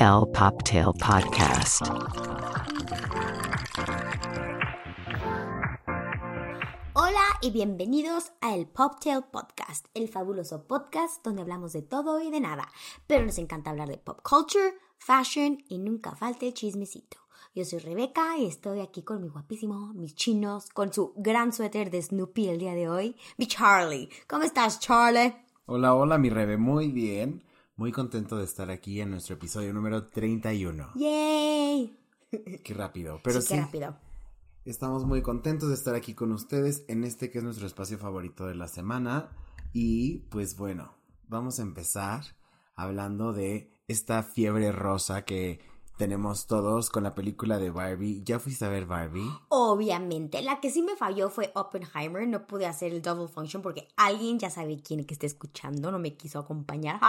El Poptail Podcast. Hola y bienvenidos a el Poptail Podcast, el fabuloso podcast donde hablamos de todo y de nada, pero nos encanta hablar de pop culture, fashion y nunca falte el chismecito. Yo soy Rebeca y estoy aquí con mi guapísimo, mis chinos, con su gran suéter de Snoopy el día de hoy, mi Charlie. ¿Cómo estás, Charlie? Hola, hola, mi Rebe, muy bien. Muy contento de estar aquí en nuestro episodio número 31. ¡Yay! Qué rápido, pero sí, sí. qué rápido. Estamos muy contentos de estar aquí con ustedes en este que es nuestro espacio favorito de la semana. Y pues bueno, vamos a empezar hablando de esta fiebre rosa que tenemos todos con la película de Barbie. ¿Ya fuiste a ver Barbie? Obviamente, la que sí me falló fue Oppenheimer. No pude hacer el double function porque alguien ya sabe quién que esté escuchando no me quiso acompañar.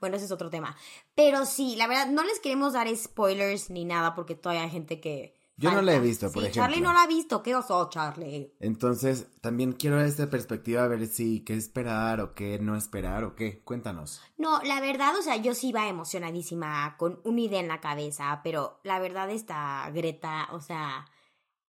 Bueno, ese es otro tema. Pero sí, la verdad, no les queremos dar spoilers ni nada porque todavía hay gente que. Yo no la he visto, por Sí, ejemplo. Charlie no la ha visto. ¿Qué oso, Charlie? Entonces, también quiero esta perspectiva a ver si qué esperar o qué no esperar o qué. Cuéntanos. No, la verdad, o sea, yo sí iba emocionadísima con una idea en la cabeza, pero la verdad esta Greta, o sea,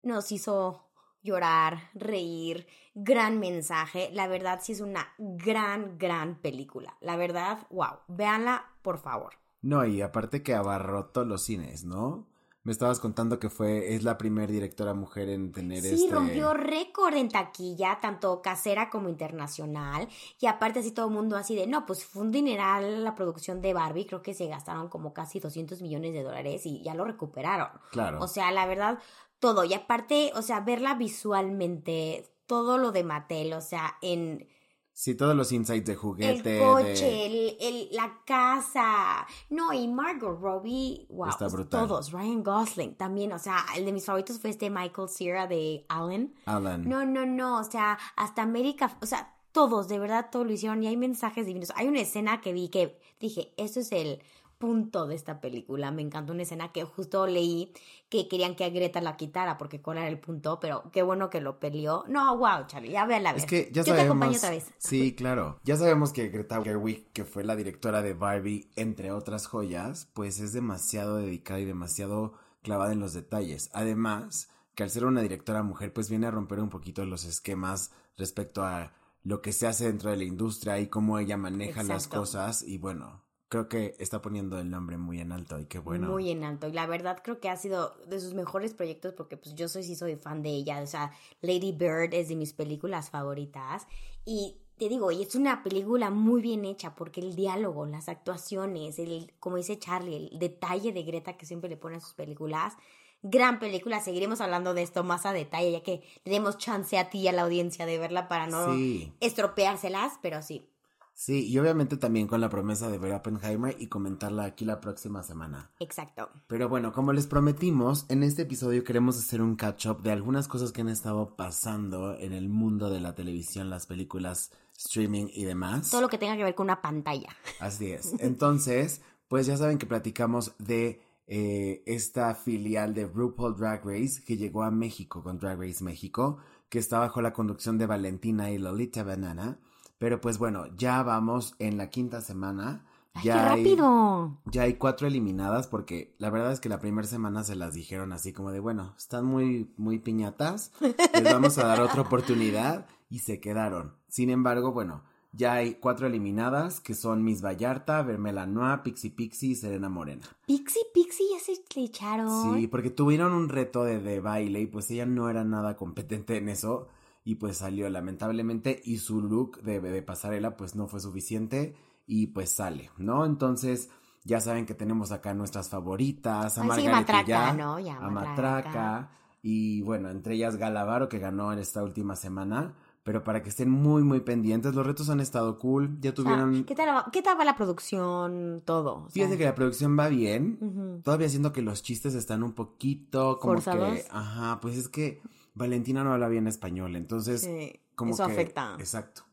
nos hizo llorar, reír, gran mensaje. La verdad sí es una gran, gran película. La verdad, wow, véanla, por favor. No, y aparte que abarrotó los cines, ¿no? Me estabas contando que fue, es la primera directora mujer en tener Sí, este... rompió récord en taquilla, tanto casera como internacional. Y aparte así todo el mundo así de, no, pues fue un dineral la producción de Barbie. Creo que se gastaron como casi 200 millones de dólares y ya lo recuperaron. Claro. O sea, la verdad, todo. Y aparte, o sea, verla visualmente, todo lo de Mattel, o sea, en sí, todos los insights de el juguete, coche, de... el, el- la casa. No, y Margot Robbie, wow. Está brutal. Todos, Ryan Gosling también, o sea, el de mis favoritos fue este Michael Cera de Allen. Alan. No, no, no, o sea, hasta América, o sea, todos, de verdad, todo lo hicieron y hay mensajes divinos. Hay una escena que vi que dije, esto es el punto de esta película. Me encantó una escena que justo leí que querían que a Greta la quitara porque cuál era el punto, pero qué bueno que lo peleó. No, wow, Charlie, ya véala a ver. Es que ya Yo te sabemos... acompaño otra vez. Sí, claro. Ya sabemos que Greta Gerwig, que fue la directora de Barbie, entre otras joyas, pues es demasiado dedicada y demasiado clavada en los detalles. Además, que al ser una directora mujer, pues viene a romper un poquito los esquemas respecto a lo que se hace dentro de la industria y cómo ella maneja las cosas. Y bueno, creo que está poniendo el nombre muy en alto y qué bueno. Muy en alto. Y la verdad creo que ha sido de sus mejores proyectos porque pues yo soy sí soy fan de ella. O sea, Lady Bird es de mis películas favoritas. Y te digo, y es una película muy bien hecha porque el diálogo, las actuaciones, el, como dice Charlie, el detalle de Greta que siempre le pone a sus películas. Gran película, seguiremos hablando de esto más a detalle, ya que le demos chance a ti y a la audiencia de verla para no Sí. estropeárselas, pero sí. Sí, y obviamente también con la promesa de ver Oppenheimer y comentarla aquí la próxima semana. Exacto. Pero bueno, como les prometimos, en este episodio queremos hacer un catch-up de algunas cosas que han estado pasando en el mundo de la televisión, las películas, streaming y demás. Todo lo que tenga que ver con una pantalla. Así es. Entonces, pues ya saben que platicamos de eh, esta filial de RuPaul Drag Race que llegó a México con Drag Race México, que está bajo la conducción de Valentina y Lolita Banana. Pero pues bueno, ya vamos en la quinta semana. ¡Ay, ya qué hay- rápido! ya hay cuatro eliminadas porque la verdad es que la primera semana se las dijeron así como de, bueno, están muy, muy piñatas, les vamos a dar otra oportunidad y se quedaron. Sin embargo, bueno, ya hay cuatro eliminadas que son Miss Vallarta, Vermela Noa, Pixie Pixie y Serena Morena. Pixie, Pixie ya se le echaron. Sí, porque tuvieron un reto de, de baile y pues ella no era nada competente en eso y pues salió lamentablemente y su look de, de pasarela pues no fue suficiente y pues sale, ¿no? Entonces ya saben que tenemos acá nuestras favoritas, a Ay, sí, Matraca, ya, ¿no? Ya, a Matraca. Matraca y bueno, entre ellas Galavaro que ganó en esta última semana, pero para que estén muy muy pendientes, los retos han estado cool, ya O sea, tuvieron... ¿qué, tal, va- ¿Qué tal va la producción? Todo. O sea, Fíjate que la producción va bien. Todavía siento que los chistes están un poquito como ¿Forzados? que. Ajá, pues es que Valentina no habla bien español. Entonces, Sí, como eso que. afecta. Exacto.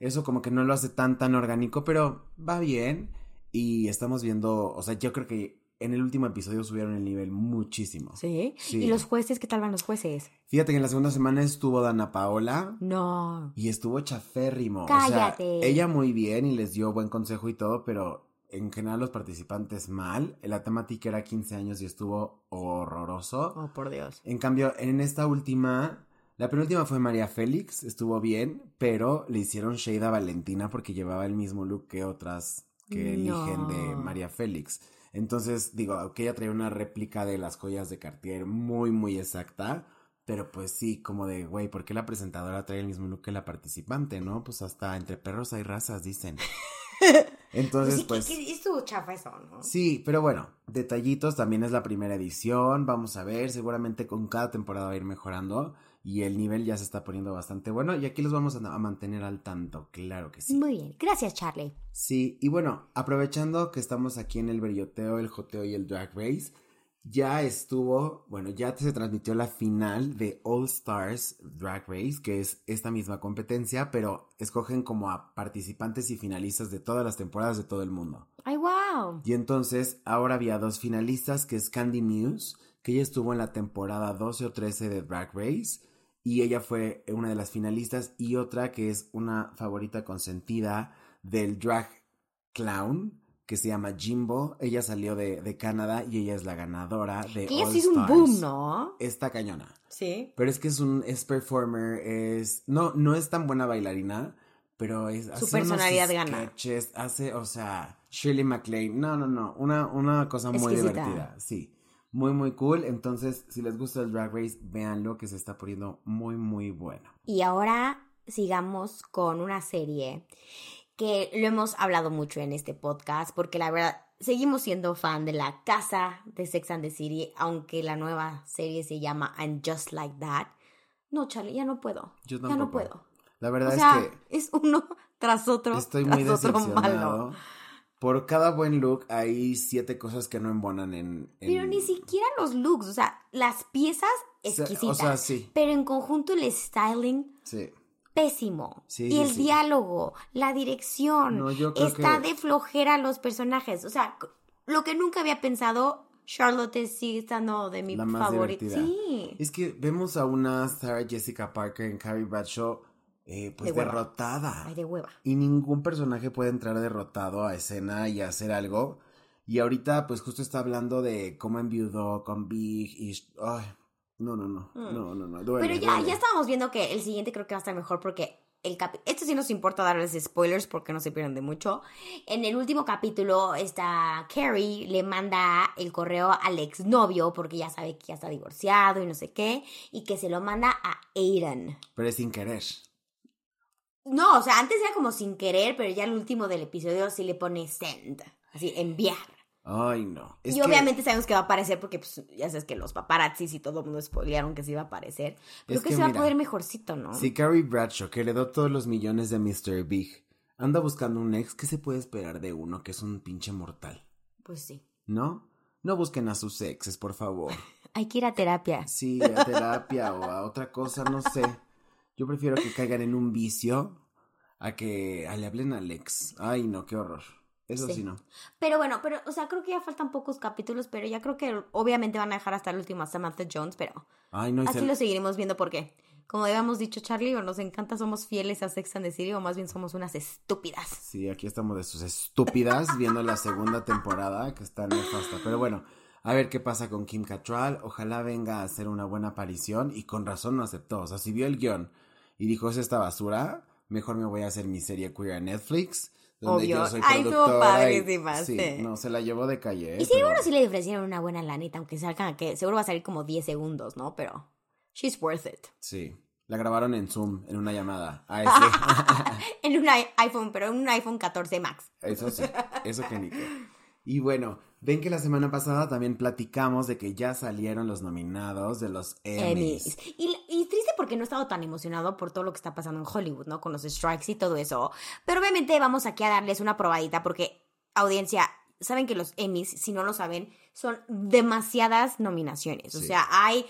Eso como que no lo hace tan tan orgánico, pero va bien. Y estamos viendo. O sea, yo creo que en el último episodio subieron el nivel muchísimo. ¿Sí? Sí. ¿Y los jueces? ¿Qué tal van los jueces? Fíjate que en la segunda semana estuvo Dana Paola. No. Y estuvo chaférrimo. O Cállate. sea, ella muy bien y les dio buen consejo y todo, pero en general los participantes mal. La temática era 15 años y estuvo horroroso. Oh, por Dios. En cambio, en esta última, la penúltima fue María Félix, estuvo bien, pero le hicieron shade a Valentina porque llevaba el mismo look que otras que eligen de. María Félix. Entonces, digo, que ella traía una réplica de las joyas de Cartier muy, muy exacta. Pero pues sí, como de, güey, ¿por qué la presentadora trae el mismo look que la participante, no? Pues hasta entre perros hay razas, dicen. Entonces, sí, pues... que estuvo chafa eso, ¿no? Sí, pero bueno, detallitos, también es la primera edición, vamos a ver, seguramente con cada temporada va a ir mejorando y el nivel ya se está poniendo bastante bueno y aquí los vamos a, a mantener al tanto, claro que sí. Muy bien. Gracias, Charlie. Sí, y bueno, aprovechando que estamos aquí en el berioteo, el joteo y el drag race, ya estuvo, bueno, ya se transmitió la final de All Stars Drag Race, que es esta misma competencia, pero escogen como a participantes y finalistas de todas las temporadas de todo el mundo. Ay, wow. Y entonces ahora había dos finalistas, que es Candy Muse, que ella estuvo en la temporada 12 o 13 de Drag Race, y ella fue una de las finalistas, y otra que es una favorita consentida del drag clown, que se llama Jimbo. Ella salió de, de Canadá y ella es la ganadora de Que ella sí es un boom, ¿no? Está cañona. Sí. Pero es que es un es performer, es no no es tan buena bailarina, pero es Su hace unos personalidad gana. sketches, hace, o sea, Shirley MacLaine. No, no, no, una una cosa muy Exquisita. divertida, sí. Muy muy cool, entonces si les gusta el Drag Race, véanlo que se está poniendo muy muy bueno. Y ahora sigamos con una serie que lo hemos hablado mucho en este podcast, porque la verdad seguimos siendo fan de la casa de Sex and the City, aunque la nueva serie se llama I'm Just Like That. No, Charlie, ya no puedo. Yo ya no tampoco. puedo. La O verdad sea, es es uno tras otro. que estoy tras muy decepcionado. malo. Por cada buen look hay siete cosas que no embonan en, en- Pero ni siquiera los looks, o sea, las piezas exquisitas. O sea, sí, Pero en conjunto el styling sí. Pésimo. Sí, y el sí. diálogo, la dirección, No, está que- de flojera los personajes. O sea, lo que nunca había pensado, Charlotte sigue estando de mi favorita. Sí. Es que vemos a una Sarah Jessica Parker en Carrie Bradshaw, eh, pues De derrotada. Ay, de hueva. Y ningún personaje puede entrar derrotado a escena y hacer algo. Y ahorita, pues justo está hablando de cómo enviudó con Big y. Ay, no, no, no. Mm. No, no, no. Duele, Pero ya, duele. ya estábamos viendo que el siguiente creo que va a estar mejor porque el capi- esto sí nos importa darles spoilers porque no se pierden de mucho. En el último capítulo, esta Carrie le manda el correo al exnovio porque ya sabe que ya está divorciado y no sé qué, y que se lo manda a Aiden. Pero es sin querer. No, o sea, antes era como sin querer, pero ya el último del episodio sí le pone send, así, enviar. Ay, no. Es y que- obviamente sabemos que va a aparecer porque pues, ya sabes que los paparazzis y todo el mundo spoilearon que sí iba a aparecer. Pero Es que, que se va a poder mejorcito, ¿no? Si Carrie Bradshaw, que heredó todos los millones de Mr. Big, anda buscando un ex, ¿qué se puede esperar de uno que es un pinche mortal? Pues sí. ¿No? No busquen a sus exes, por favor. Hay que ir a terapia. Sí, a terapia o a otra cosa, no sé. Yo prefiero que caigan en un vicio a que a le hablen al ex. Ay, no, qué horror. Eso sí, Sí. no. Pero bueno, pero, o sea, creo que ya faltan pocos capítulos, pero ya creo que obviamente van a dejar hasta el último a Samantha Jones, pero Ay, no, así se- lo seguiremos viendo porque, como habíamos dicho Charlie, o nos encanta, somos fieles a Sex and the City, o más bien somos unas estúpidas. Sí, aquí estamos de sus estúpidas viendo la segunda temporada que está nefasta. Pero bueno, a ver qué pasa con Kim Cattrall. Ojalá venga a hacer una buena aparición y con razón no aceptó. O sea, si vio el guion y dijo es esta basura, mejor me voy a hacer mi serie queer en Netflix. Donde Obvio. yo soy Ay, estuvo sí, sí. no, se la llevó de calle. ¿eh? Y Pero- seguro sí le ofrecieron una buena lanita, aunque salgan que seguro va a salir como 10 segundos, ¿no? Pero she's worth it. Sí, la grabaron en Zoom, en una llamada. Ah, sí. En un iPhone, pero en un iPhone 14 Max. Eso sí, eso que. Y bueno, ven que la semana pasada también platicamos de que ya salieron los nominados de los Emmys. Emmys. Y, y triste porque no he estado tan emocionado por todo lo que está pasando en Hollywood, ¿no? Con los strikes y todo eso. Pero obviamente vamos aquí a darles una probadita porque, audiencia, saben que los Emmys, si no lo saben, son demasiadas nominaciones. O sea, hay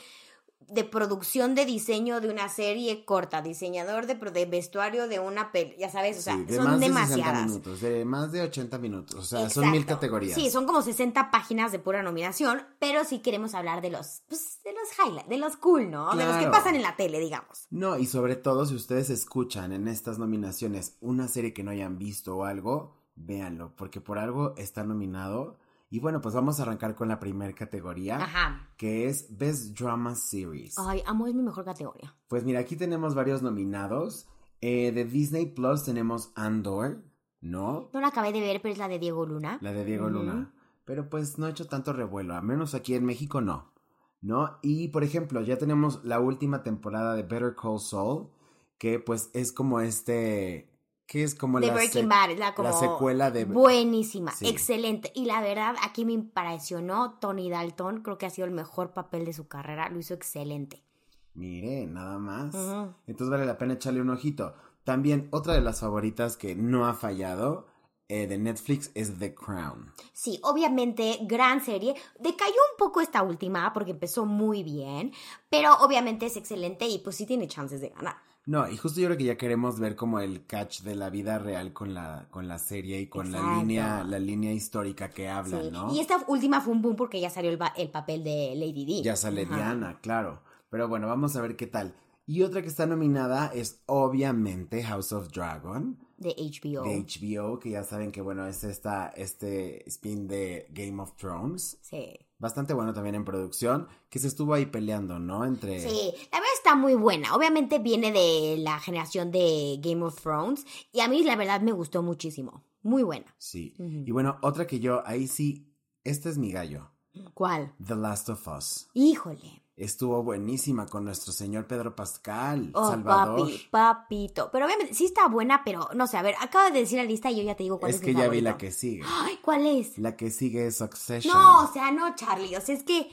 de producción de diseño de una serie corta, diseñador de, de vestuario de una peli, ya sabes, o sea, Sí, de son más de 60 demasiadas. minutos, de más de 80 minutos, o sea, son mil categorías. Sí, son como 60 páginas de pura nominación, pero sí queremos hablar de los, pues, de los highlights, de los cool, ¿no? De los que pasan en la tele, digamos. No, y sobre todo si ustedes escuchan en estas nominaciones una serie que no hayan visto o algo, véanlo, porque por algo está nominado. Y bueno, pues vamos a arrancar con la primera categoría, Ajá. que es Best Drama Series. Ay, amo, es mi mejor categoría. Pues mira, aquí tenemos varios nominados. Eh, de Disney Plus tenemos Andor, ¿no? No la acabé de ver, pero es la de Diego Luna. La de Diego. Luna. Pero pues no ha hecho tanto revuelo, al menos aquí en México no. ¿No? Y por ejemplo, ya tenemos la última temporada de Better Call Saul, que pues es como este. Que es como la, Breaking Bad, la, como la secuela de. Buenísima, Sí. excelente. Y la verdad, aquí me impresionó Tony Dalton. Creo que ha sido el mejor papel de su carrera. Lo hizo excelente. Mire, nada más. Entonces vale la pena echarle un ojito. También otra de las favoritas que no ha fallado eh, de Netflix es The Crown. Sí, obviamente, gran serie. Decayó un poco esta última porque empezó muy bien, pero obviamente es excelente y pues sí tiene chances de ganar. No, y justo yo creo que ya queremos ver como el catch de la vida real con la, con la serie y con la línea, la línea histórica que hablan, Sí. ¿no? Y esta última fue un boom porque ya salió el, el papel de Lady D. Ya sale Ajá. Diana, claro. Pero bueno, vamos a ver qué tal. Y otra que está nominada es obviamente House of Dragon De HBO. de HBO, que ya saben que bueno, es esta, este spin de Game of Thrones. Sí. Bastante bueno también en producción, que se estuvo ahí peleando, ¿no? Entre... Sí, la verdad está muy buena. Obviamente viene de la generación de Game of Thrones y a mí la verdad me gustó muchísimo. Muy buena. Sí. Y bueno, otra que yo, ahí sí, este es mi gallo, ¿Cuál? The Last of Us. Híjole. Estuvo buenísima con nuestro señor Pedro Pascal, Oh, Salvador. papi, papito. Pero obviamente sí está buena, pero no sé, a ver, acaba de decir la lista y yo ya te digo cuál es, Es mi que ya vi la que sigue. Ay, ¿cuál es? La que sigue es Succession. No, o sea, no, Charlie. O sea, es que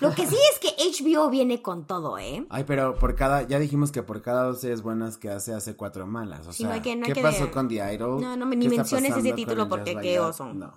lo que sí es que HBO viene con todo, ¿eh? Ay, pero por cada, ya dijimos que por cada dos series buenas que hace, hace cuatro malas. O Sí, sea, no hay que- no hay ¿qué que pasó de- con The Idol? No, no me- ¿Qué ni menciones ese título porque qué oso. No.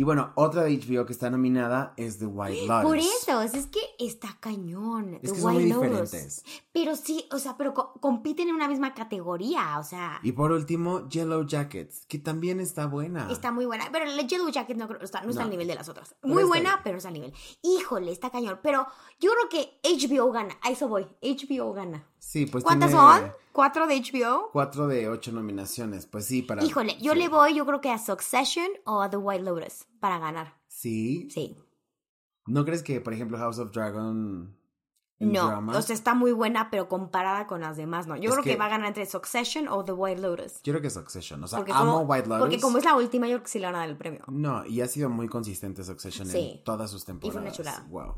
Y bueno, otra de HBO que está nominada es The White Lotus. Por eso, es que está cañón. Es The que son muy White Lotus. diferentes. Pero sí, o sea, pero co- compiten en una misma categoría, o sea, Y por último, Yellow Jackets, que también está buena. está muy buena. Pero la Yellow Jacket no, está, no está al nivel de las otras. Muy buena, bien. pero no está al nivel. Híjole, está cañón. Pero yo creo que HBO gana. A eso voy. HBO gana. Sí, pues ¿Cuántas tiene son? ¿Cuatro de HBO? Cuatro de ocho nominaciones. Pues sí, para. Híjole, yo sí. le voy, yo creo que a Succession o a The White Lotus para ganar. Sí. Sí. ¿No crees que, por ejemplo, House of Dragon. No, drama? o sea, está muy buena, pero comparada con las demás, no. Yo Es creo que... que- va a ganar entre Succession o The White Lotus. Yo creo que Succession. O sea, Porque amo como, White Lotus. porque como es la última, yo creo que sí le van a dar el premio. No, y ha sido muy consistente Succession Sí. en todas sus fue una temporadas. chulada. Wow.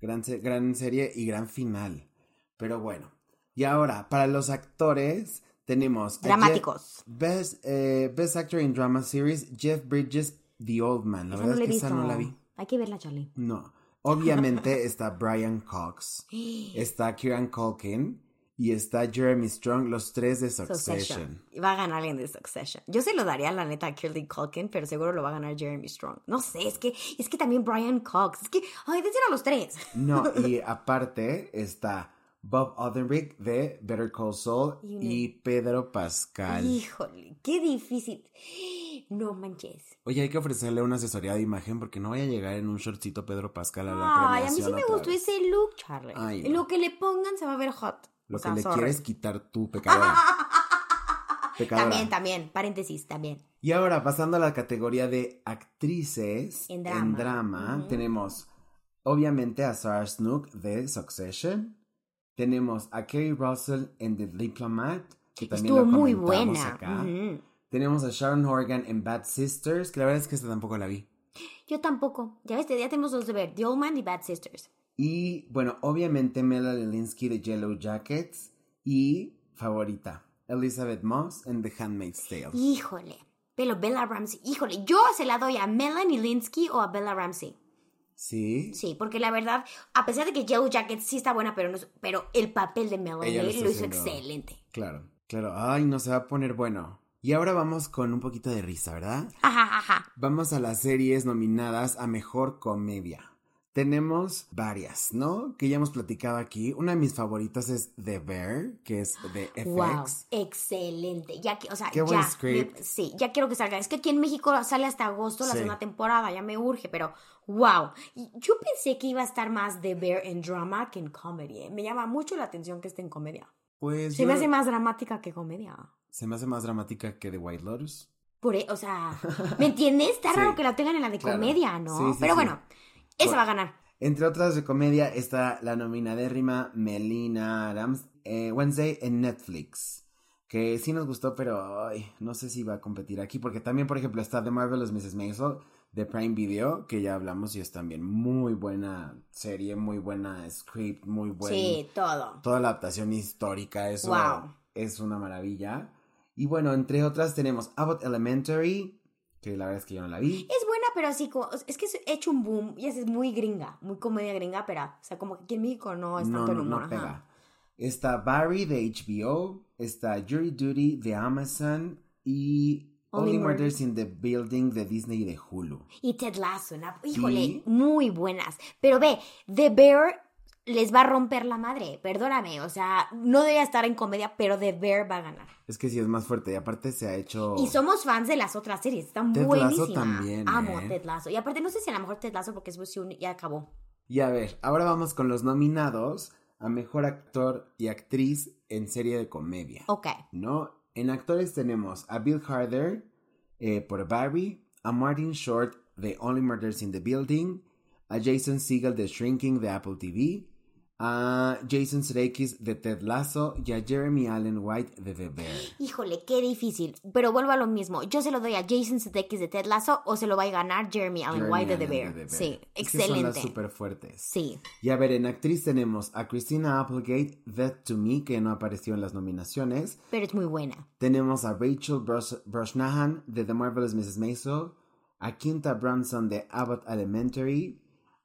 Gran, gran serie y gran final. Pero bueno. Y ahora, para los actores, tenemos. Jeff- Dramáticos. Best, eh, Best Actor in Drama Series, Jeff Bridges, The Old Man. La Esa verdad no es que esa no la vi. Hay que verla, Charlie. No. Obviamente está Brian Cox, está Kieran Culkin y está Jeremy Strong, los tres de Succession. Succession. Y Va a ganar alguien de Succession. Yo se lo daría, la neta, a Kirby Culkin, pero seguro lo va a ganar Jeremy Strong. No sé, es que, es que también Brian Cox. Es que, ay, decir a los tres. No, y aparte está Bob Odenkirk de Better Call Saul Y una- y Pedro Pascal. Híjole, qué difícil. No manches. Oye, hay que ofrecerle una asesoría de imagen porque no vaya a llegar en un shortcito Pedro Pascal a la Ay, a mí sí me gustó vez. ese look, Charlie. Ay, no. Lo que le pongan se va a ver hot. Lo O sea, que le sorry. quieres quitar tú, pecadora. Pecadora. También, también, paréntesis, también. Y ahora, pasando a la categoría de actrices En drama. tenemos obviamente a Sarah Snook de Succession. Tenemos a Kerry Russell en The Diplomat, que también Estuvo la muy buena. acá. Tenemos a Sharon Horgan en Bad Sisters, que la verdad es que esta tampoco la vi. Yo tampoco. Ya ves, ya tenemos dos de ver. The Old Man y Bad Sisters. Y bueno, obviamente Melanie Linsky de Yellow Jackets. Y favorita, Elizabeth Moss en The Handmaid's Tale. Híjole. Pero Bella Ramsey. Híjole, yo se la doy a Melanie Linsky o a Bella Ramsey. Sí. Sí, porque la verdad, a pesar de que Yellow Jacket sí está buena, pero, no pero el papel de Melanie lo, lo hizo excelente. Claro, claro. Ay, no se va a poner bueno. Y ahora vamos con un poquito de risa, ¿verdad? Ajá, ajá. Vamos a las series nominadas a mejor comedia. Tenemos varias, ¿no? Que ya hemos platicado aquí. Una de mis favoritas es The Bear, que es de FX. Wow, excelente. Ya que, o sea, Qué buen ya. script. me- sí, ya quiero que salga. Es que aquí en México sale hasta agosto la Sí. segunda temporada, ya me urge, pero wow. Yo pensé que iba a estar más de Bear en drama que en comedy. ¿eh? Me llama mucho la atención que esté en comedia. Pues Se yo- me hace más dramática que comedia. se me hace más dramática que The White Lotus. Por, e- o sea, ¿me entiendes? Está Sí, raro que la tengan en la de claro. comedia, ¿no? Sí, Pero bueno, esa va a ganar. Entre otras de comedia está la nominadérrima Melina Adams eh, Wednesday en Netflix. Que sí nos gustó, pero ay, no sé si va a competir aquí. Porque también, por ejemplo, está The Marvelous Mrs. Maisel de Prime Video, que ya hablamos y es también muy buena serie, muy buena script, muy buena. Sí, todo. Toda la adaptación histórica, eso Wow. es una maravilla. Y bueno, entre otras tenemos Abbott Elementary, que la verdad es que yo no la vi. Es pero así como. Es que es hecho un boom y es muy gringa, muy comedia gringa, pero, o sea, como que aquí en México no es no, tanto el no, humor. no ajá. Está Barry de HBO, está Jury Duty de Amazon y Only Murders. Murders in the Building de Disney y de Hulu. Y Ted Lasso, ¿no? híjole, Sí. muy buenas. Pero ve, The Bear les va a romper la madre, perdóname, o sea, no debería estar en comedia, pero The Bear va a ganar. Es que sí es más fuerte y aparte se ha hecho... Y somos fans de las otras series, están Ted buenísimas. también, Amo ¿eh? Ted Lasso. Y aparte, no sé si a lo mejor Ted Lasso porque es versión ya acabó. Y a ver, ahora vamos con los nominados a Mejor Actor y Actriz en serie de comedia. Ok. ¿no? En actores tenemos a Bill Harder eh, por Barry, a Martin Short de Only Murders in the Building, a Jason Segel de Shrinking de Apple TV, a Jason Sudeikis de Ted Lasso y a Jeremy Allen White de The Bear. Híjole, qué difícil. Pero vuelvo a lo mismo. Yo se lo doy a Jason Sudeikis de Ted Lasso o se lo va a ganar Jeremy Allen Jeremy White de The Bear. de Sí, Es que son las excelente. súper fuertes. Sí. Y a ver, en actriz tenemos a Christina Applegate, Death to Me, que no apareció en las nominaciones. Pero es muy buena. Tenemos a Rachel Bros- Brosnahan de The Marvelous Mrs. Maisel, a Quinta Brunson de Abbott Elementary,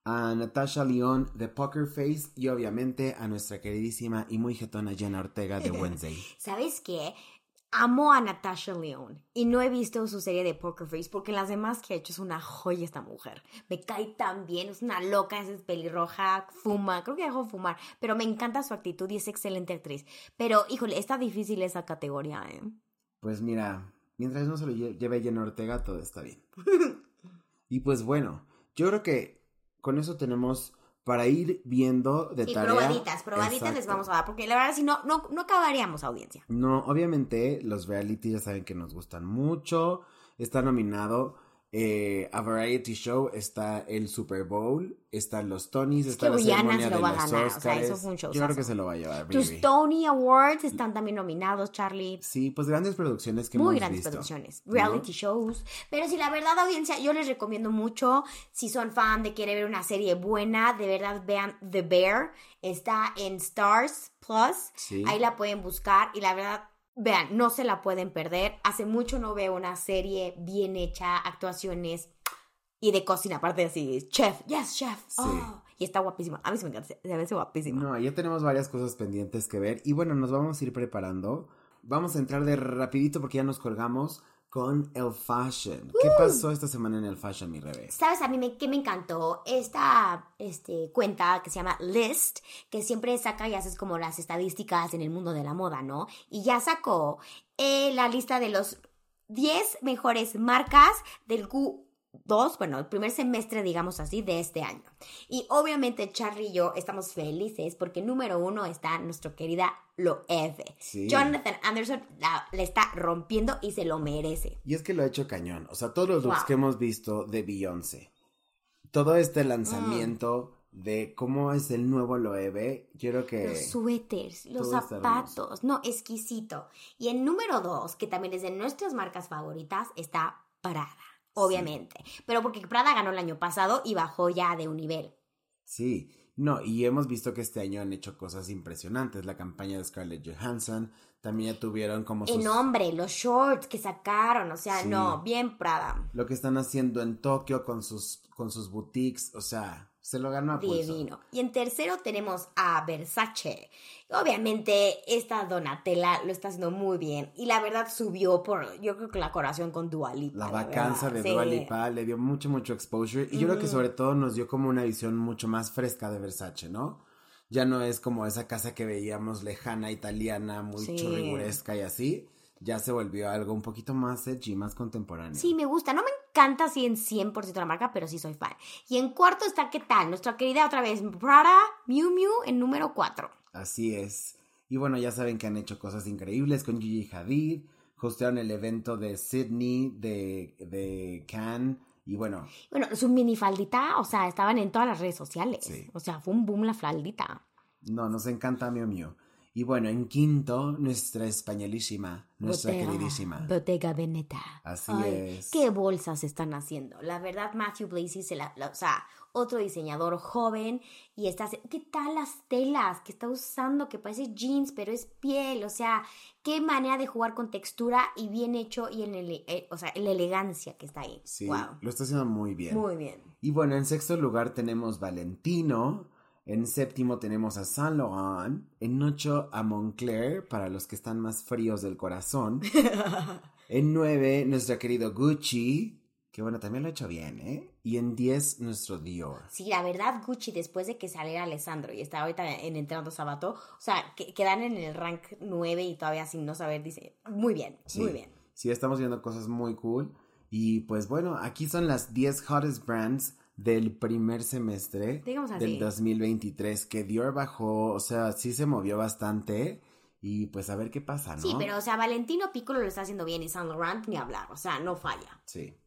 a Natasha León de Poker Face y obviamente a nuestra queridísima y muy jetona Jenna Ortega de Wednesday. ¿Sabes qué? Amo a Natasha León y no he visto su serie de Poker Face porque las demás que ha hecho es una joya esta mujer. Me cae tan bien, es una loca, es pelirroja, fuma, creo que dejó de fumar, pero me encanta su actitud y es excelente actriz. Pero, híjole, está difícil esa categoría, ¿eh? Pues mira, mientras no se lo lle- lleve Jenna Ortega, todo está bien. y pues bueno, yo creo que con eso tenemos para ir viendo de Y tarea. probaditas, probaditas les vamos a dar porque la verdad si no, no, no acabaríamos audiencia. No, obviamente los reality ya saben que nos gustan mucho. Está nominado eh, a Variety Show, está el Super Bowl, están los Tonys, está que la Rihanna ceremonia se lo de va a los ganar, o sea, Óscares. eso fue un Yo creo que se lo va a llevar. Tus. Tony Awards están también nominados, Charlie. Sí, pues grandes producciones que Muy hemos grandes visto, producciones, ¿no? reality shows. Pero si la verdad, audiencia, yo les recomiendo mucho, si son fan de quiere ver una serie buena, de verdad vean The Bear. Está en Stars Plus. Sí. Ahí la pueden buscar y la verdad, vean, no se la pueden perder. Hace mucho no veo una serie bien hecha, actuaciones y de cocina, aparte así, chef, yes, chef. Sí. Oh, y está guapísima. A mí sí me encanta, se se ve guapísima. No, ya tenemos varias cosas pendientes que ver y bueno, nos vamos a ir preparando. Vamos a entrar de rapidito porque ya nos colgamos con el fashion. ¿Qué pasó esta semana en el fashion, mi revés? ¿Sabes a mí me, qué me encantó? Esta este, cuenta que se llama List, que siempre saca y haces como las estadísticas en el mundo de la moda, ¿no? Y ya sacó eh, la lista de los 10 mejores marcas del Q2, bueno, el primer semestre, digamos así, de este año. Y obviamente Charlie y yo estamos felices porque número uno está nuestra querida Loewe. Sí. Jonathan Anderson la, la está rompiendo y se lo merece. Y es que lo ha hecho cañón. O sea, todos los looks que hemos visto de Beyoncé. Todo este lanzamiento de cómo es el nuevo Loewe. Yo creo que. Los suéteres, los zapatos, no, exquisito. Y en número dos, que también es de nuestras marcas favoritas, está Prada, obviamente. Pero porque Prada ganó el año pasado y bajó ya de un nivel. Sí. No, y hemos visto que este año han hecho cosas impresionantes. La campaña de Scarlett Johansson. También ya tuvieron como sus. En hombre, los shorts que sacaron, o sea, Sí. no, bien Prada. Lo que están haciendo en Tokio con sus, con sus boutiques. O sea, se lo ganó a pulso. Divino. Y en tercero tenemos a Versace. Obviamente, esta Donatella lo está haciendo muy bien. Y la verdad subió por, yo creo que la corazón con Dua Lipa. La vacanza verdad, de sí. Dua Lipa le dio mucho, mucho exposure. Y yo creo que sobre todo nos dio como una visión mucho más fresca de Versace, ¿no? Ya no es como esa casa que veíamos lejana, italiana, muy Sí. churriguresca y así. Ya se volvió algo un poquito más edgy, más contemporáneo. Sí, me gusta. No me encanta así en 100% la marca, pero sí soy fan. Y en cuarto está, ¿qué tal? Nuestra querida otra vez, Prada Miu Miu en número 4. Así es. Y bueno, ya saben que han hecho cosas increíbles con Gigi Hadid, hostearon el evento de Sydney, de, de Cannes, y bueno, Bueno, su minifaldita, o sea, estaban en todas las redes sociales. Sí. O sea, fue un boom la faldita. no, nos encanta Mio Mio. Y bueno, en quinto, nuestra españolísima, nuestra Bottega- queridísima. Bottega Veneta. Así Ay, es. ¿Qué bolsas están haciendo? La verdad, Matthew Blazy, se la, la- o sea, otro diseñador joven y está ¿Qué tal las telas que está usando? Que parece jeans, pero es piel. O sea, qué manera de jugar con textura y bien hecho y en el, eh, o sea, la elegancia que está ahí. Sí, Wow. lo está haciendo muy bien. Muy bien. Y bueno, en sexto lugar tenemos Valentino. En séptimo tenemos a Saint Laurent. En ocho a Moncler, para los que están más fríos del corazón. en nueve, nuestro querido Gucci. Que bueno, también lo ha hecho bien, ¿eh? Y en diez, nuestro Dior. Sí, la verdad, Gucci, después de que saliera Alessandro y está ahorita en Entrando Sabato, o sea, que, quedan en el rank 9 y todavía sin no saber, dice, muy bien, Sí. muy bien. Sí, estamos viendo cosas muy cool. Y pues bueno, aquí son las 10 hottest brands del primer semestre Digamos así. del 2023. Que Dior bajó, o sea, sí se movió bastante. Y pues a ver qué pasa, ¿no? Sí, pero, o sea, Valentino Piccolo lo está haciendo bien y Saint Laurent ni hablar, o sea, no falla. Sí,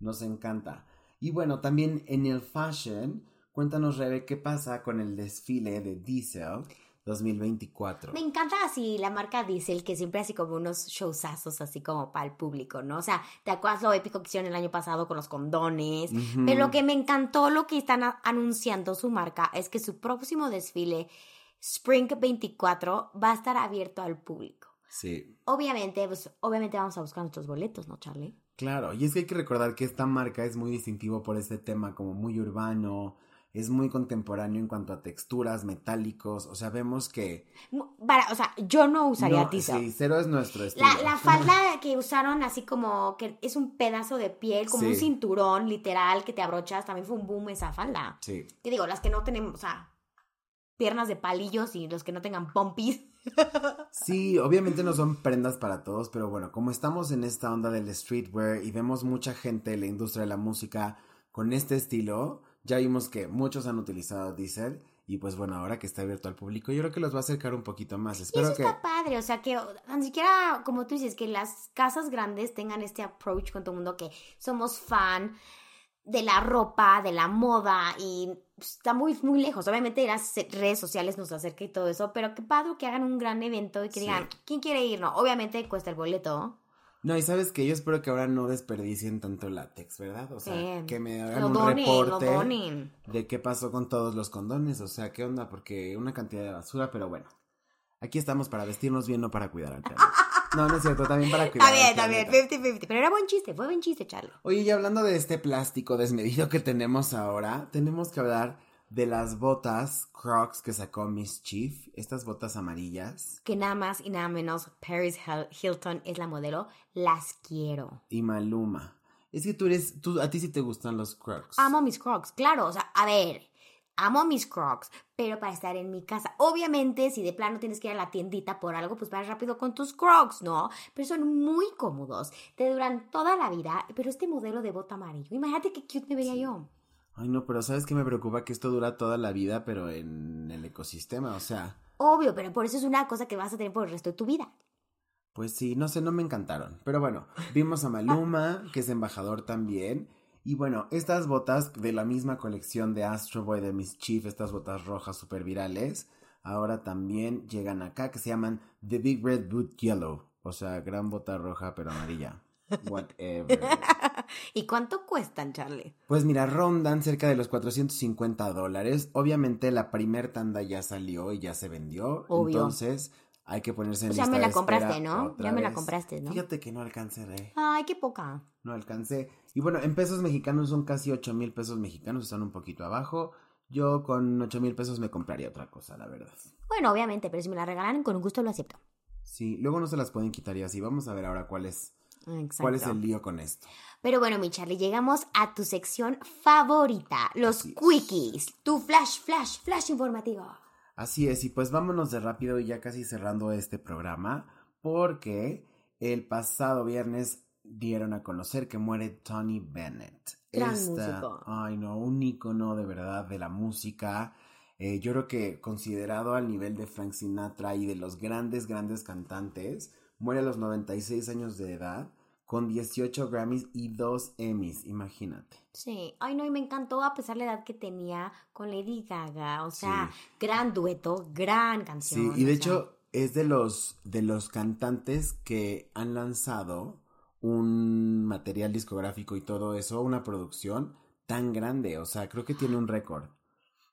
nos encanta. Y bueno, también en el fashion, cuéntanos, Rebe, qué pasa con el desfile de Diesel 2024. Me encanta así la marca Diesel, que siempre hace como unos showsazos así como para el público, ¿no? O sea, ¿te acuerdas lo épico que hicieron el año pasado con los condones? Pero lo que me encantó, lo que están anunciando su marca, es que su próximo desfile, Spring 24, va a estar abierto al público. Sí, Obviamente, pues, obviamente vamos a buscar nuestros boletos, ¿no, Charlie? claro. Y es que hay que recordar que esta marca es muy distintivo por este tema como muy urbano, es muy contemporáneo en cuanto a texturas, metálicos. O sea, vemos que... Para, o sea, yo no usaría no, Diesel. sí, cero es nuestro estilo. La, la falda que usaron así como que es un pedazo de piel, como un cinturón literal que te abrochas, también fue un boom esa falda. Sí. Que digo, las que no tenemos, o sea, piernas de palillos y los que no tengan pompis. Sí, obviamente no son prendas para todos, pero bueno, como estamos en esta onda del streetwear y vemos mucha gente en la industria de la música con este estilo, ya vimos que muchos han utilizado Diesel y pues bueno, ahora que está abierto al público, yo creo que los va a acercar un poquito más. Y Espero eso que está padre, o sea, que ni siquiera, como tú dices, que las casas grandes tengan este approach con todo el mundo que somos fan de la ropa, de la moda y pues, está muy, muy lejos. Obviamente las redes sociales nos acerca y todo eso, pero qué padre que hagan un gran evento y que Sí. digan, ¿quién quiere ir? No, obviamente cuesta el boleto. No, y sabes que yo espero que ahora no desperdicien tanto látex, ¿verdad? O sea, Sí. que me hagan Lo un donen, lo reporte donen. de qué pasó con todos los condones, o sea, qué onda, porque una cantidad de basura, pero bueno. Aquí estamos para vestirnos bien, no para cuidar al planeta. No, no es cierto, también para cuidar Está bien, está bien, planeta. 50-50. Pero era buen chiste, fue buen chiste, Charlie. Oye, y hablando de este plástico desmedido que tenemos ahora, tenemos que hablar de las botas Crocs que sacó Miss Chief, estas botas amarillas Que nada más y nada menos Paris Hil- Hilton es la modelo. Las quiero. y Maluma. Es que tú eres, tú, a ti sí te gustan los Crocs. Amo mis crocs, claro, o sea, a ver, amo mis crocs, pero para estar en mi casa. Obviamente, si de plano tienes que ir a la tiendita por algo, pues vas rápido con tus crocs, ¿no? Pero son muy cómodos, te duran toda la vida, pero este modelo de bota amarillo, imagínate qué cute me vería yo. Ay, no, pero ¿sabes qué me preocupa? Que esto dura toda la vida, pero en el ecosistema, o sea, Obvio, pero por eso es una cosa que vas a tener por el resto de tu vida. pues sí, no sé, no me encantaron. Pero bueno, vimos a Maluma, que es embajador también. Y bueno, estas botas de la misma colección de Astro Boy de Miss Chief, estas botas rojas super virales, ahora también llegan acá, que se llaman The Big Red Boot Yellow. O sea, gran bota roja pero amarilla. Whatever. ¿Y cuánto cuestan, Charlie? Pues mira, rondan cerca de los 450 dólares. Obviamente la primer tanda ya salió y ya se vendió. Obvio. Entonces hay que ponerse en Pues ya lista me la de compraste, ¿no? Ya me la vez. compraste, ¿no? Fíjate que no alcancé, Rey. Ay, qué poca. No alcancé. Y bueno, en pesos mexicanos son casi 8 mil pesos mexicanos, están un poquito abajo. Yo con 8 mil pesos me compraría otra cosa, la verdad. Bueno, obviamente, pero si me la regalan, con gusto lo acepto. Sí, luego no se las pueden quitar y así. Vamos a ver ahora cuál es, Exacto. cuál es el lío con esto. Pero bueno, mi Charlie, llegamos a tu sección favorita, los Así es. quickies, tu flash, flash, flash informativo. Así es, y pues vámonos de rápido y ya casi cerrando este programa, porque el pasado viernes dieron a conocer que muere Tony Bennett. Gran músico. Ay, no, un ícono de verdad de la música. Eh, yo creo que considerado al nivel de Frank Sinatra y de los grandes, grandes cantantes, muere a los 96 años de edad con 18 Grammys y 2 Emmys, imagínate. Sí, ay no, y me encantó a pesar de la edad que tenía con Lady Gaga, o sea, gran dueto, gran canción. Sí, y de hecho es de los de los cantantes que han lanzado un material discográfico y todo eso, una producción tan grande, o sea, creo que tiene un récord.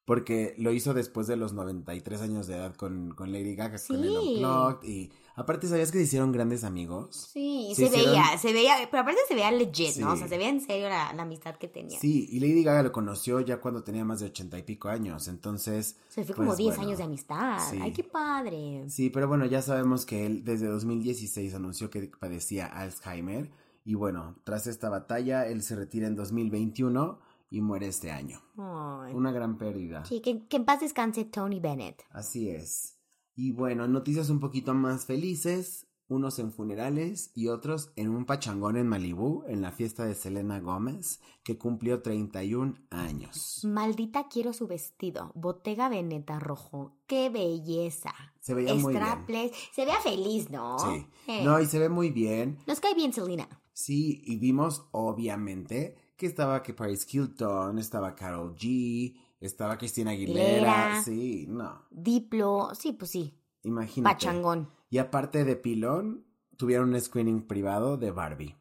Porque lo hizo después de los 93 años de edad con, con Lady Gaga, con el Sí. Unplugged. Y aparte, ¿sabías que se hicieron grandes amigos? Sí, Se se, hicieron- veía, se veía, pero aparte se veía legit, ¿no? O sea, se veía en serio la, la amistad que tenía. Sí, y Lady Gaga lo conoció ya cuando tenía más de ochenta y pico años. Entonces, Se fue como pues, 10 bueno. años de amistad. Sí. Ay, qué padre. Sí, pero bueno, ya sabemos que él desde 2016 anunció que padecía Alzheimer. Y bueno, tras esta batalla, él se retira en 2021 y muere este año. Ay. Una gran pérdida. Sí, que, que en paz descanse Tony Bennett. Así es. Y bueno, noticias un poquito más felices. Unos en funerales y otros en un pachangón en Malibú, en la fiesta de Selena Gómez, que cumplió 31 años. Maldita quiero su vestido. Bottega Veneta rojo. Qué belleza. Se veía muy bien. Se vea feliz, ¿no? Sí. Eh, No, y se ve muy bien. Nos cae bien Selena. Sí, y vimos obviamente que estaba que Paris Hilton, estaba Carol G, estaba Cristina Aguilera. Sí, no, Diplo. Sí, pues sí. imagínate. Pachangón. Y aparte de Pilón, tuvieron un screening privado de Barbie.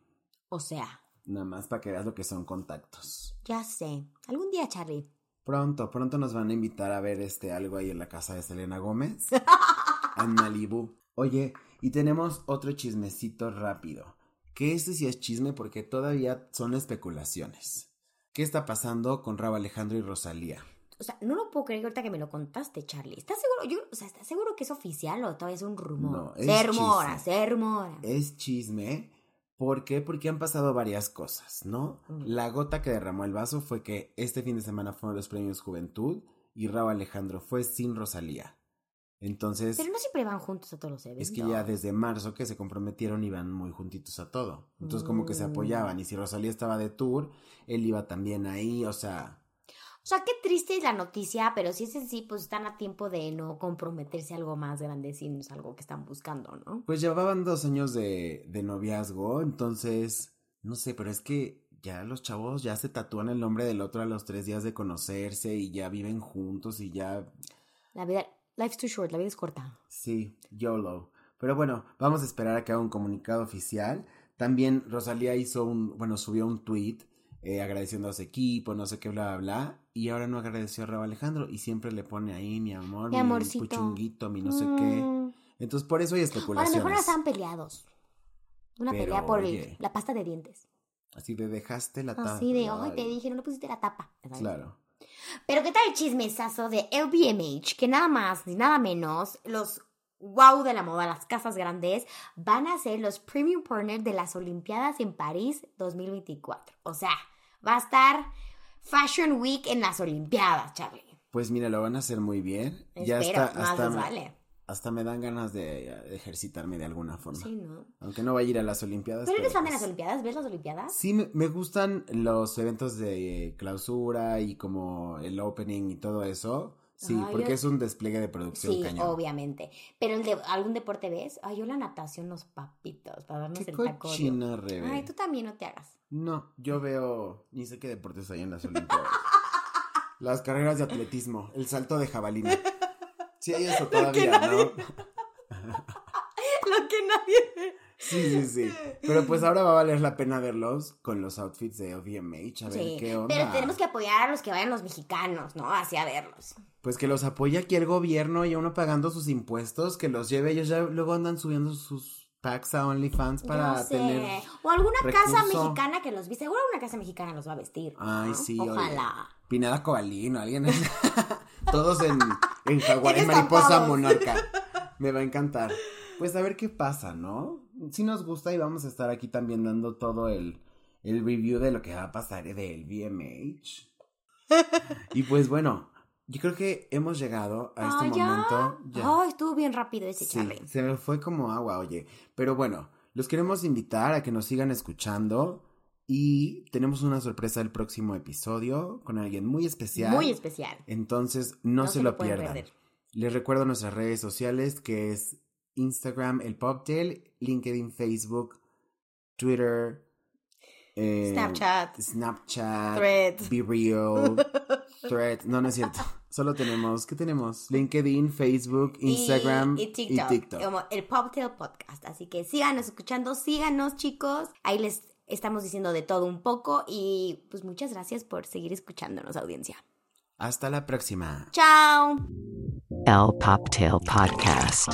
O sea, Nada más para que veas lo que son contactos. ya sé. Algún día, Charlie. Pronto, pronto nos van a invitar a ver este algo ahí en la casa de Selena Gómez. en Malibu. Oye, y tenemos otro chismecito rápido. Que este sí es chisme porque todavía son especulaciones. ¿Qué está pasando con Rabo Alejandro y Rosalía? O sea, no lo puedo creer ahorita que me lo contaste, Charlie. ¿Estás seguro? Yo, o sea, ¿estás seguro que es oficial o todavía es un rumor? No, es se rumora, chisme. se rumora. Es chisme. ¿Por qué? Porque han pasado varias cosas, ¿no? Mm. La gota que derramó el vaso fue que este fin de semana fueron los premios Juventud y Rabo Alejandro fue sin Rosalía. Entonces, Pero no siempre van juntos a todos los eventos. es que ya desde marzo que se comprometieron iban muy juntitos a todo. Entonces, como que se Mm. apoyaban. Y si Rosalía estaba de tour, él iba también ahí, o sea, O sea, qué triste es la noticia, pero si es así, pues están a tiempo de no comprometerse a algo más grande si no es algo que están buscando, ¿no? pues llevaban dos años de, de noviazgo. Entonces, no sé, pero es que ya los chavos ya se tatúan el nombre del otro a los tres días de conocerse y ya viven juntos y ya La vida, life's too short, la vida es corta. Sí, YOLO. Pero bueno, vamos a esperar a que haga un comunicado oficial. También Rosalía hizo un, bueno, subió un tweet eh, agradeciendo a su equipo, no sé qué, bla, bla, bla. Y ahora no agradeció a Raúl Alejandro y siempre le pone ahí mi amor, Mi mi, puchunguito, mi no sé qué. Mm. Entonces por eso hay O a lo mejor especulaciones. estaban peleados. Una Pero, pelea por oye. la pasta de dientes. Así de dejaste la tapa. Así de, ay, te dije, no le pusiste la tapa. Claro. Pero ¿qué tal el chismesazo de LVMH? Que nada más ni nada menos, los wow de la moda, las casas grandes, van a ser los premium partners de las Olimpiadas en París 2024. O sea, va a estar Fashion Week en las Olimpiadas, Charlie. Pues mira, lo van a hacer muy bien. ya hasta, más les vale. Hasta me dan ganas de ejercitarme de alguna forma. Sí, ¿no? Aunque no vaya a ir a las Olimpiadas. ¿Pero eres fan de pues- las Olimpiadas? ¿Ves las Olimpiadas? Sí, me, me gustan los eventos de clausura y como el opening y todo eso. Sí, Ay, porque yo- es un despliegue de producción Sí, cañón. obviamente. Pero el de algún deporte ves? Ay, yo la natación, los papitos, para darnos Qué el taco. Ay, tú también no te hagas. No, yo veo, ni sé qué deportes hay en las Olimpiadas. las carreras de atletismo, el salto de jabalina. Sí hay eso todavía, ¿no? Lo que nadie... Sí, sí, sí. Pero pues ahora va a valer la pena verlos con los outfits de LVMH, a ver Sí, qué onda. pero tenemos que apoyar a los que vayan los mexicanos, ¿no? Así a verlos. Pues que los apoye aquí el gobierno y uno pagando sus impuestos, que los lleve. Ellos ya luego andan subiendo sus packs a OnlyFans para sé. tener. O alguna casa mexicana que los viste. Seguro una casa mexicana los va a vestir. ¿no? Ay, sí, oye. Ojalá. Pineda Cobalino, alguien. Todos en, en jaguar, en mariposa monarca. Me va a encantar. Pues a ver qué pasa, ¿no? Si nos gusta y vamos a estar aquí también dando todo el, el review de lo que va a pasar del VMH. Y pues bueno, yo creo que hemos llegado a este momento. Ya. Ay, estuvo bien rápido ese Sí, se me fue como agua, oye. Pero bueno, los queremos invitar a que nos sigan escuchando y tenemos una sorpresa el próximo episodio con alguien muy especial. Muy especial. Entonces, no, No se, se lo pierdan. perder. Les recuerdo nuestras redes sociales que es Instagram, el Poptail, LinkedIn, Facebook, Twitter, eh, Snapchat. Snapchat. Be Real, Thread. No, no es cierto. Solo tenemos, ¿qué tenemos? LinkedIn, Facebook, Y- Instagram y, TikTok, Como el Poptail Podcast. Así que síganos escuchando, síganos, chicos. Ahí les estamos diciendo de todo un poco y pues muchas gracias por seguir escuchándonos, audiencia. Hasta la próxima. Chao. El Poptail Podcast.